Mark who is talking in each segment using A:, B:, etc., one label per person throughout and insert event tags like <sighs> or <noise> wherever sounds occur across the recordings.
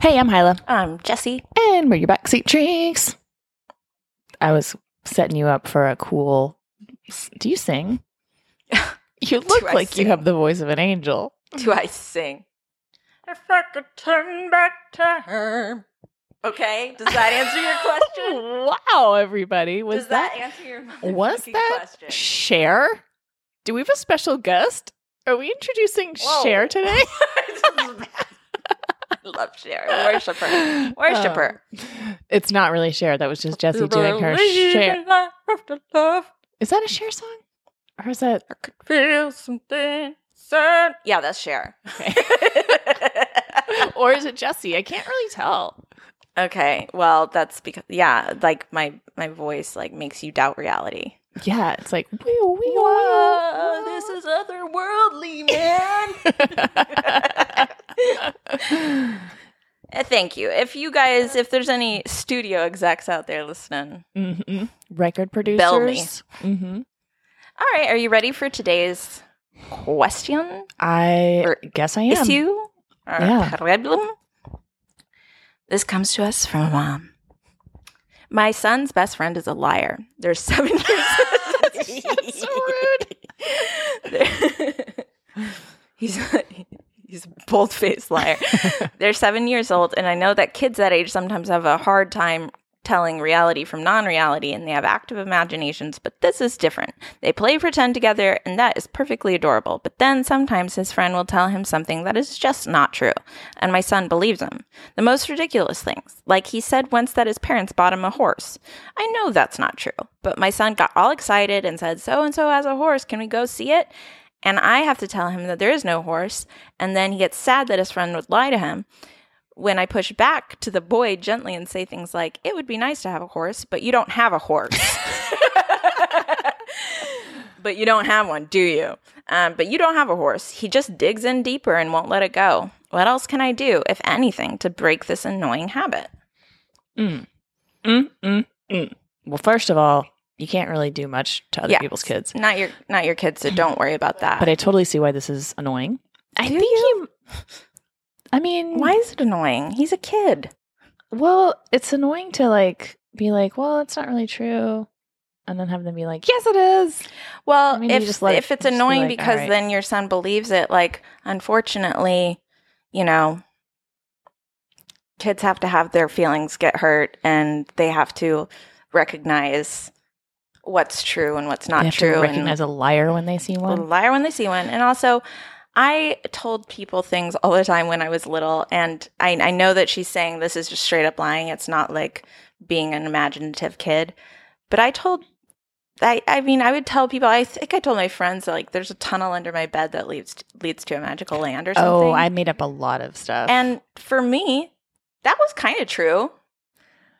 A: Hey, I'm Hilah,
B: I'm Jessie.
A: and we're your backseat shrinks. I was setting you up for a cool. Do you sing? <laughs> You look like you have the voice of an angel.
B: Do I sing? If I could turn back time. Okay, does that answer your <laughs> question?
A: Wow, everybody. Was
B: does that, answer your
A: was that
B: question?
A: Cher? Do we have a special guest? Are we introducing
B: Whoa.
A: Cher today? <laughs>
B: Love Cher. Worship her. Worship her.
A: It's not really Cher. That was just Jessie doing her Cher.
B: Love.
A: Is that a Cher song? Or is that
B: I could feel something. Sad. Yeah, that's Cher.
A: okay? <laughs> or is it Jessie? I can't really tell.
B: okay, well, that's because yeah, like my my voice like makes you doubt reality.
A: Yeah, it's like wee wee
B: Whoa, this is otherworldly, man. <laughs> <laughs> Uh, Thank you. If you guys, if there's any studio execs out there listening,
A: hmm Record producers.
B: Bell me.
A: Mm-hmm.
B: all right, are you ready for today's question,
A: I
B: Or
A: guess I am.
B: issue, or
A: Yeah.
B: problem? This comes to us from mom. My son's best friend is a liar. They're seven <laughs> years. <laughs> <laughs>
A: That's so
B: rude. he's bold faced liar. <laughs> They're seven years old, and I know that kids that age sometimes have a hard time telling reality from non reality and they have active imaginations, but this is different. They play pretend together, and that is perfectly adorable. But then sometimes his friend will tell him something that is just not true, and my son believes him. The most ridiculous things. Like he said once that his parents bought him a horse. I know that's not true, but my son got all excited and said, So and so has a horse. Can we go see it? And I have to tell him that there is no horse. And then he gets sad that his friend would lie to him. When I push back to the boy gently and say things like, It would be nice to have a horse, but you don't have a horse. <laughs> <laughs> but you don't have one, do you? Um, but you don't have a horse. He just digs in deeper and won't let it go. What else can I do, if anything, to break this annoying habit?
A: Mm. Mm, mm, mm. Well, first of all, you can't really do much to other
B: Yeah.
A: people's kids.
B: Not your not your kids, so don't worry about that.
A: But I totally see why this is annoying. I think you. I mean,
B: Why is it annoying? He's a kid.
A: Well, it's annoying to like be like, well, it's not really true, and then have them be like, yes, it is.
B: Well,
A: I mean,
B: if
A: just
B: if it's
A: just be
B: annoying
A: like,
B: because
A: "Alright."
B: then your son believes it, like unfortunately, you know, kids have to have their feelings get hurt and they have to recognize what's true and what's not true
A: to
B: and
A: recognize a liar when they see one.
B: a liar when they see one. And also, I told people things all the time when I was little, and I, I know that she's saying this is just straight up lying. It's not like being an imaginative kid. But I told, I, I mean, I would tell people. I think I told my friends that, like there's a tunnel under my bed that leads leads to a magical land or oh, something.
A: Oh, I made up a lot of stuff.
B: and for me, that was kind of true.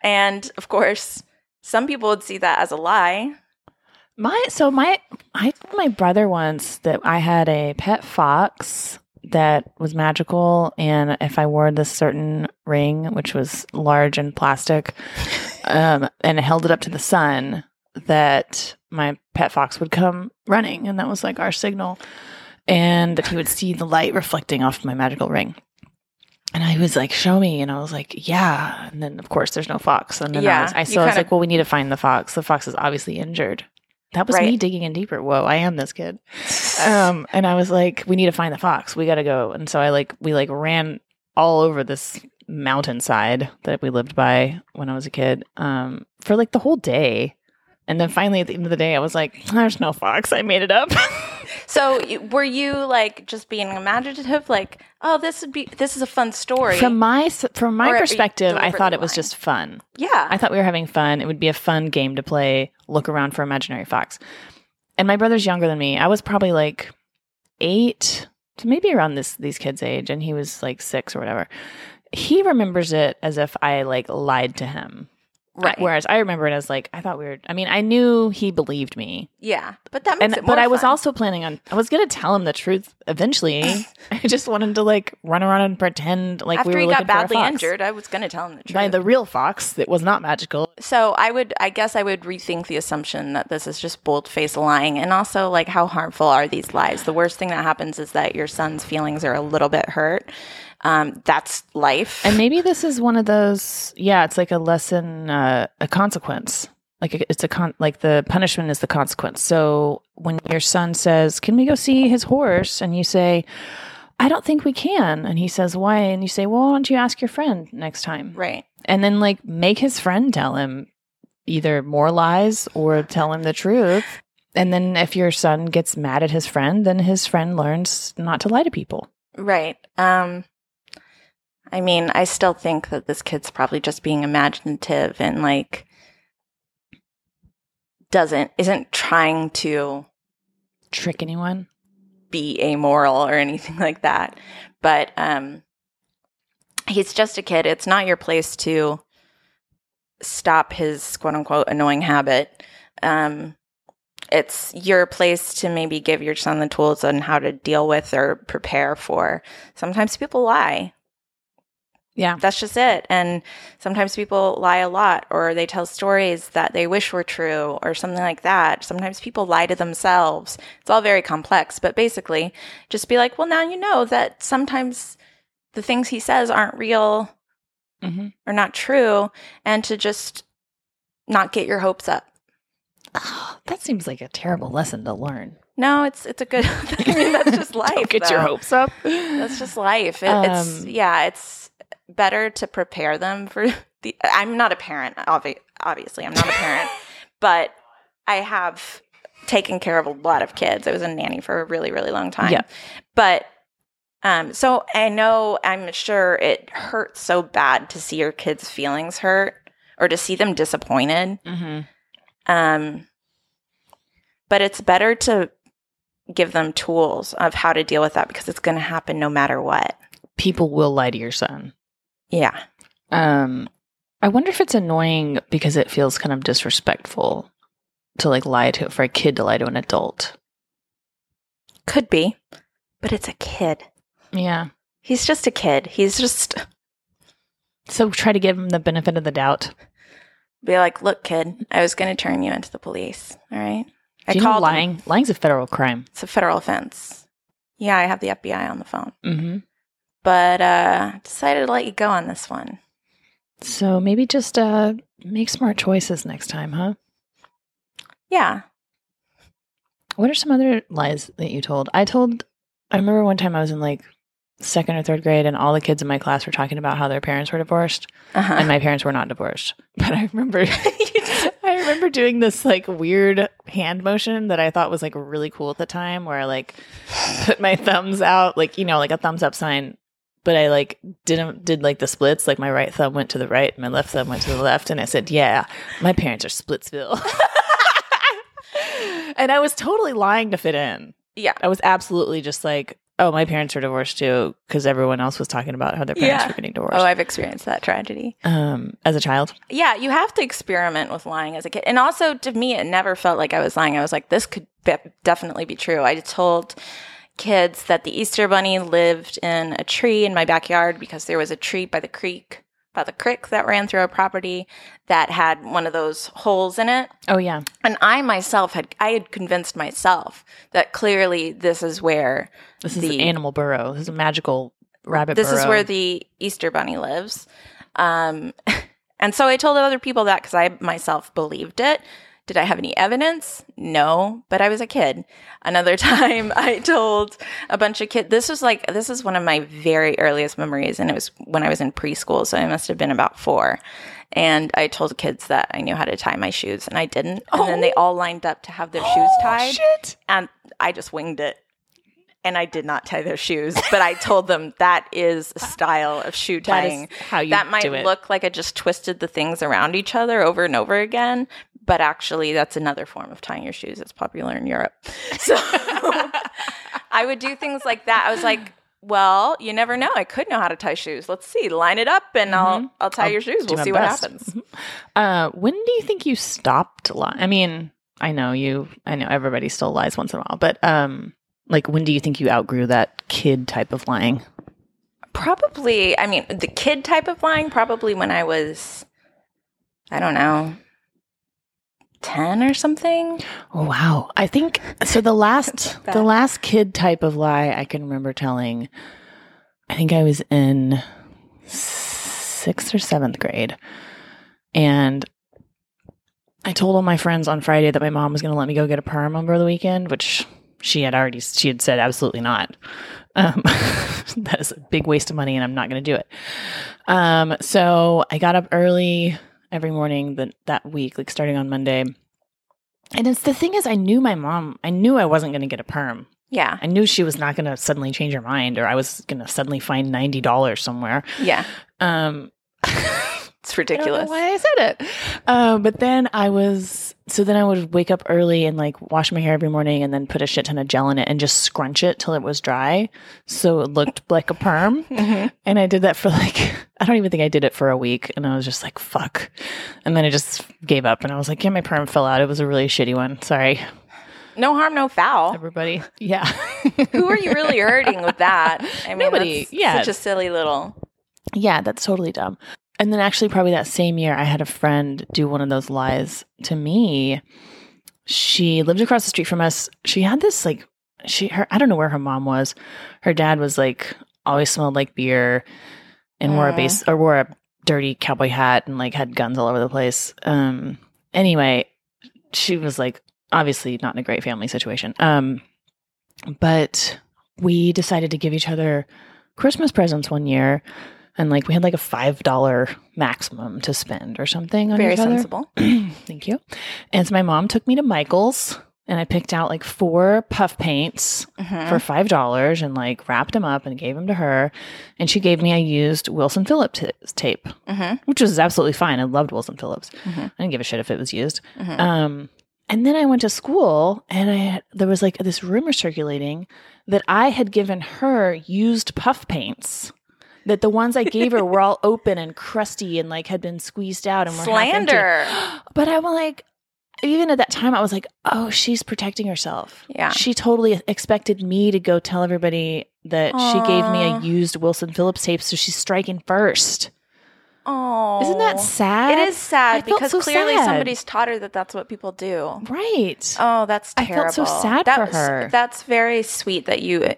B: And of course, some people would see that as a lie.
A: My so my I told my brother once that I had a pet fox that was magical, and if I wore this certain ring, which was large and plastic, <laughs> um, and held it up to the sun, that my pet fox would come running, and that was like our signal, and that he would see the light reflecting off my magical ring. Was like, "Show me," and I was like, "Yeah." And then, of course, there's no fox. And then I was, I
B: you
A: so I was like, "Well, we need to find the fox. The fox is obviously injured." That was me digging in deeper. Whoa, I am this kid. <laughs> Um, and I was like, "We need to find the fox. We got to go." And so I like we like ran all over this mountainside that we lived by when I was a kid um, for like the whole day. And then finally, at the end of the day, I was like, "There's no fox. I made it up." <laughs>
B: So were you like just being imaginative, like, oh, this would be this is a fun story?
A: from my from my
B: Or
A: perspective, I thought it was just fun.
B: yeah,
A: I thought we were having fun. It would be a fun game to play, look around for imaginary fox. And my brother's younger than me. I was probably like eight, to maybe around this these kids' age, and he was like six or whatever. He remembers it as if I like lied to him.
B: Right.
A: Whereas I remember it as like I thought we were I mean, I knew he believed me.
B: yeah, but that makes
A: And
B: it
A: but I was
B: fun.
A: also planning on I was gonna tell him the truth eventually. <laughs> <laughs> I just wanted to like run around and pretend like
B: after
A: we were
B: he got badly injured. I was going to tell him the truth.
A: by the real fox that was not magical.
B: so I would, I guess, I would rethink the assumption that this is just bold faced lying, and also like how harmful are these lies? The worst thing that happens is that your son's feelings are a little bit hurt, Um, that's life.
A: And maybe this is one of those. Yeah, it's like a lesson, uh, a consequence. Like it's a con. Like the punishment is the consequence. So when your son says, "Can we go see his horse?" and you say, "I don't think we can," and he says, "Why?" and you say, "Well, why don't you ask your friend next time?"
B: right.
A: And then like make his friend tell him either more lies or tell him the truth. And then if your son gets mad at his friend, then his friend learns not to lie to people.
B: Right. Um, I mean, I still think that this kid's probably just being imaginative and like doesn't isn't trying to
A: Trick anyone.
B: be amoral or anything <laughs> like that. But um he's just a kid. It's not your place to stop his quote unquote annoying habit. Um it's your place to maybe give your son the tools on how to deal with or prepare for. Sometimes people lie.
A: Yeah.
B: That's just it. And sometimes people lie a lot or they tell stories that they wish were true or something like that. Sometimes people lie to themselves. It's all very complex, but basically just be like, well, now you know that sometimes the things he says aren't real
A: hmm
B: or not true and to just not get your hopes up.
A: Oh, that seems like a terrible lesson to learn.
B: No, it's it's a good <laughs> I mean that's just <laughs> life.
A: Don't get your hopes up.
B: That's just life. It, it's
A: Um,
B: yeah, it's better to prepare them for <laughs> the. I'm not a parent, obvi- obviously. I'm not a parent, <laughs> but I have taken care of a lot of kids. I was a nanny for a really, really long time.
A: Yeah.
B: But um, so I know, I'm sure it hurts so bad to see your kids' feelings hurt or to see them disappointed.
A: hmm
B: Um, but it's better to give them tools of how to deal with that because it's going to happen no matter what.
A: People will lie to your son.
B: Yeah.
A: Um, I wonder if it's annoying because it feels kind of disrespectful to like lie to for a kid to lie to an adult.
B: Could be, but it's a kid.
A: Yeah.
B: He's just a kid. He's just <laughs>
A: So try to give him the benefit of the doubt.
B: be like, look, kid, I was going to turn you into the police. All right. I
A: you
B: called him.
A: lying? Lying's a federal crime.
B: It's a federal offense. Yeah, I have the FBI on the phone,
A: Mm-hmm.
B: But uh, decided to let you go on this one.
A: So maybe just uh, make smart choices next time, huh?
B: Yeah.
A: What are some other lies that you told? I told. I remember one time I was in like second or third grade, and all the kids in my class were talking about how their parents were divorced,
B: Uh-huh.
A: and my parents were not divorced. <laughs> But I remember, <laughs> I remember doing this like weird hand motion that I thought was like really cool at the time, where I like put my thumbs out, like you know, like a thumbs up sign. But I like didn't did like the splits, like my right thumb went to the right, my left thumb went to the left, and I said, "Yeah, my parents are Splitsville." <laughs> and I was totally lying to fit in.
B: yeah.
A: I was absolutely just like, "Oh, my parents are divorced too," because everyone else was talking about how their parents
B: Yeah.
A: were getting divorced.
B: Oh, I've experienced that tragedy.
A: um, as a child,
B: Yeah, you have to experiment with lying as a kid. And also, to me, it never felt like I was lying. I was like, this could be- definitely be true. I told kids that the Easter Bunny lived in a tree in my backyard because there was a tree by the creek, by the creek that ran through our property that had one of those holes in it.
A: oh yeah,
B: And I myself had, I had convinced myself that clearly this is where
A: this is
B: The-
A: an animal burrow. This is a magical rabbit. Burrow.
B: This is where the Easter Bunny lives. Um, <laughs> and so I told other people that because I myself believed it. Did I have any evidence? No, but I was a kid. Another <laughs> time I told a bunch of kids, this was like, this is one of my very earliest memories. And it was when I was in preschool. So I must have been about four. And I told kids that I knew how to tie my shoes and I didn't. And then they oh! all lined up to have their oh, shoes tied.
A: shit.
B: And I just winged it. And I did not tie their shoes, but I told them that is a style of shoe
A: That
B: tying.
A: how you
B: that might look like I just twisted the things around each other over and over again, but actually that's another form of tying your shoes. It's popular in Europe. <laughs> So I would do things like that. I was like, well, you never know. I could know how to tie shoes. Let's see. Line it up and I'll I'll tie
A: Mm-hmm. I'll
B: your shoes. We'll see what happens. <laughs>
A: Uh, when do you think you stopped lying? I mean, I know you. I know everybody still lies once in a while, but um, like when do you think you outgrew that kid type of lying?
B: Probably, I mean, the kid type of lying, probably when I was, I don't know, 10 or something.
A: Oh wow! I think so. The last, <laughs> the last kid type of lie I can remember telling. I think I was in sixth or seventh grade. And I told all my friends on Friday that my mom was going to let me go get a perm over the weekend, which she had already, she had said absolutely not. Um, <laughs> that is a big waste of money and I'm not going to do it. Um, so I got up early every morning that, that week, like starting on Monday. And it's the thing is, I knew my mom, I knew I wasn't going to get a perm.
B: Yeah.
A: I knew she was not going to suddenly change her mind or I was going to suddenly find $90 somewhere.
B: Yeah.
A: Um, <laughs>
B: It's
A: I don't know
B: ridiculous.
A: why I said it. Um, but then I was, so then I would wake up early and like wash my hair every morning and then put a shit ton of gel in it and just scrunch it till it was dry. So it looked <laughs> like a perm.
B: Mhm.
A: And I did that for like, <laughs> I don't even think I did it for a week. And I was just like, fuck. And then I just gave up and I was like, yeah, my perm fell out. It was a really shitty one. Sorry,
B: No harm, no foul.
A: everybody. Yeah. <laughs>
B: Who are you really hurting with that? I mean,
A: Nobody. Yeah.
B: Such a silly little.
A: Yeah, that's totally dumb. And then actually probably that same year I had a friend do one of those lies to me. She lived across the street from us. She had this like she her I don't know where her mom was. Her dad was like always smelled like beer and wore a base or wore a dirty cowboy hat and like had guns all over the place. Um anyway, she was like obviously not in a great family situation. Um but we decided to give each other Christmas presents one year and like we had like a five dollar maximum to spend or something on
B: Very
A: each other.
B: sensible. <clears throat>
A: Thank you. And so my mom took me to Michael's and I picked out like four puff paints
B: Mhm.
A: for five dollars and like wrapped them up and gave them to her. And she gave me a used Wilson Phillips t- tape,
B: Mhm.
A: which was absolutely fine. I loved Wilson Phillips.
B: Mhm.
A: I didn't give a shit if it was used.
B: Mhm.
A: Um, and then I went to school, and I had, there was like this rumor circulating that I had given her used puff paints. That the ones I gave her were all <laughs> open and crusty and like had been squeezed out and were.
B: Slander. <gasps>
A: But I'm like, even at that time, I was like, oh, she's protecting herself.
B: Yeah.
A: She totally expected me to go tell everybody that she gave me a used Wilson Phillips tape, so she's striking first.
B: Oh,
A: Isn't that sad?
B: It is sad
A: I
B: because
A: so
B: clearly
A: sad.
B: somebody's taught her that that's what people do.
A: right.
B: Oh, that's
A: I felt so sad
B: That
A: for her.
B: That's very sweet that you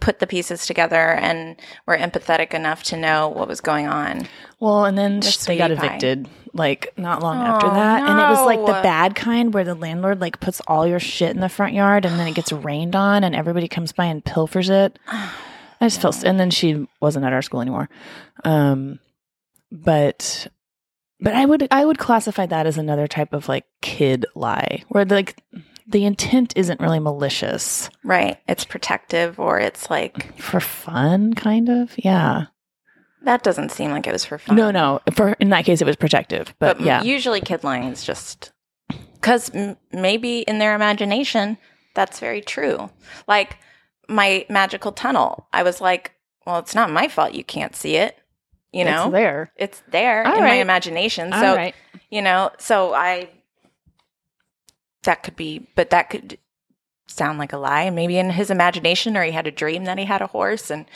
B: put the pieces together and were empathetic enough to know what was going on.
A: Well, and then
B: The
A: they got
B: pie.
A: evicted like not long after
B: Oh,
A: that. And it was like the bad kind where the landlord like puts all your shit in the front yard and then it gets rained on and everybody comes by and pilfers it. <sighs> I just felt, and then she wasn't at our school anymore. Um, but, but I would, I would classify that as another type of like kid lie where like the intent isn't really malicious
B: Right. It's protective or it's like
A: for fun, kind of. Yeah.
B: that doesn't seem like it was for fun.
A: No, no. For in that case, it was protective. But,
B: But
A: yeah,
B: usually kid lying is just because m- maybe in their imagination that's very true. Like my magical tunnel, I was like, well, it's not my fault you can't see it. You know,
A: it's there.
B: it's there
A: All
B: in my imagination. So
A: right.
B: you know, so I that could be, but that could sound like a lie. Maybe in his imagination, or he had a dream that he had a horse, and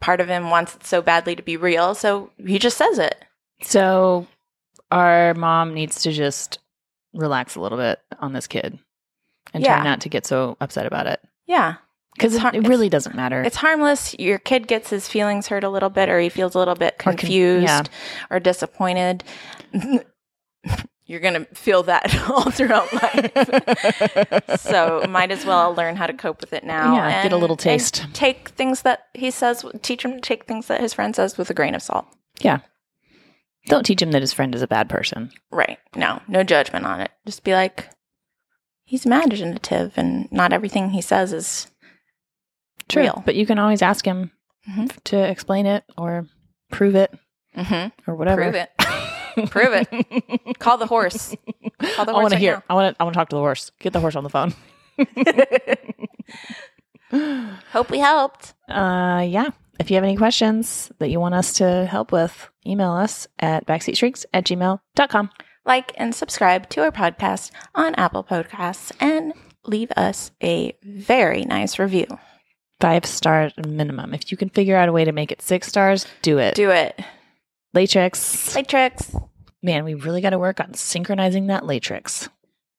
B: part of him wants it so badly to be real, so he just says it.
A: So our mom needs to just relax a little bit on this kid and
B: Yeah.
A: try not to get so upset about it
B: Yeah.
A: because it,
B: har-
A: it really doesn't matter.
B: It's harmless. Your kid gets his feelings hurt a little bit, or he feels a little bit
A: Or con-
B: confused
A: yeah.
B: or disappointed. <laughs> You're going to feel that <laughs> all throughout life. <laughs> so might as well learn how to cope with it now.
A: Yeah, get a little taste.
B: take things that he says, teach him to take things that his friend says with a grain of salt.
A: yeah. Don't teach him that his friend is a bad person.
B: Right. No, no judgment on it. Just be like, he's imaginative and not everything he says is
A: True.
B: real.
A: But you can always ask him
B: Mhm.
A: to explain it or prove it
B: Mm-hmm.
A: or whatever.
B: Prove it. <laughs> Prove it. Call the horse. Call the
A: I
B: horse
A: want to hear.
B: now.
A: I want to. I want to talk to the horse. Get the horse on the phone. <laughs>
B: Hope we helped.
A: Uh, yeah. If you have any questions that you want us to help with, email us at backseatshrinks at gmail.com.
B: Like and subscribe to our podcast on Apple Podcasts and leave us a very nice review.
A: Five stars minimum. If you can figure out a way to make it six stars, do it.
B: Do it.
A: Latrix.
B: Tricks.
A: Man, we really got to work on synchronizing that latrix.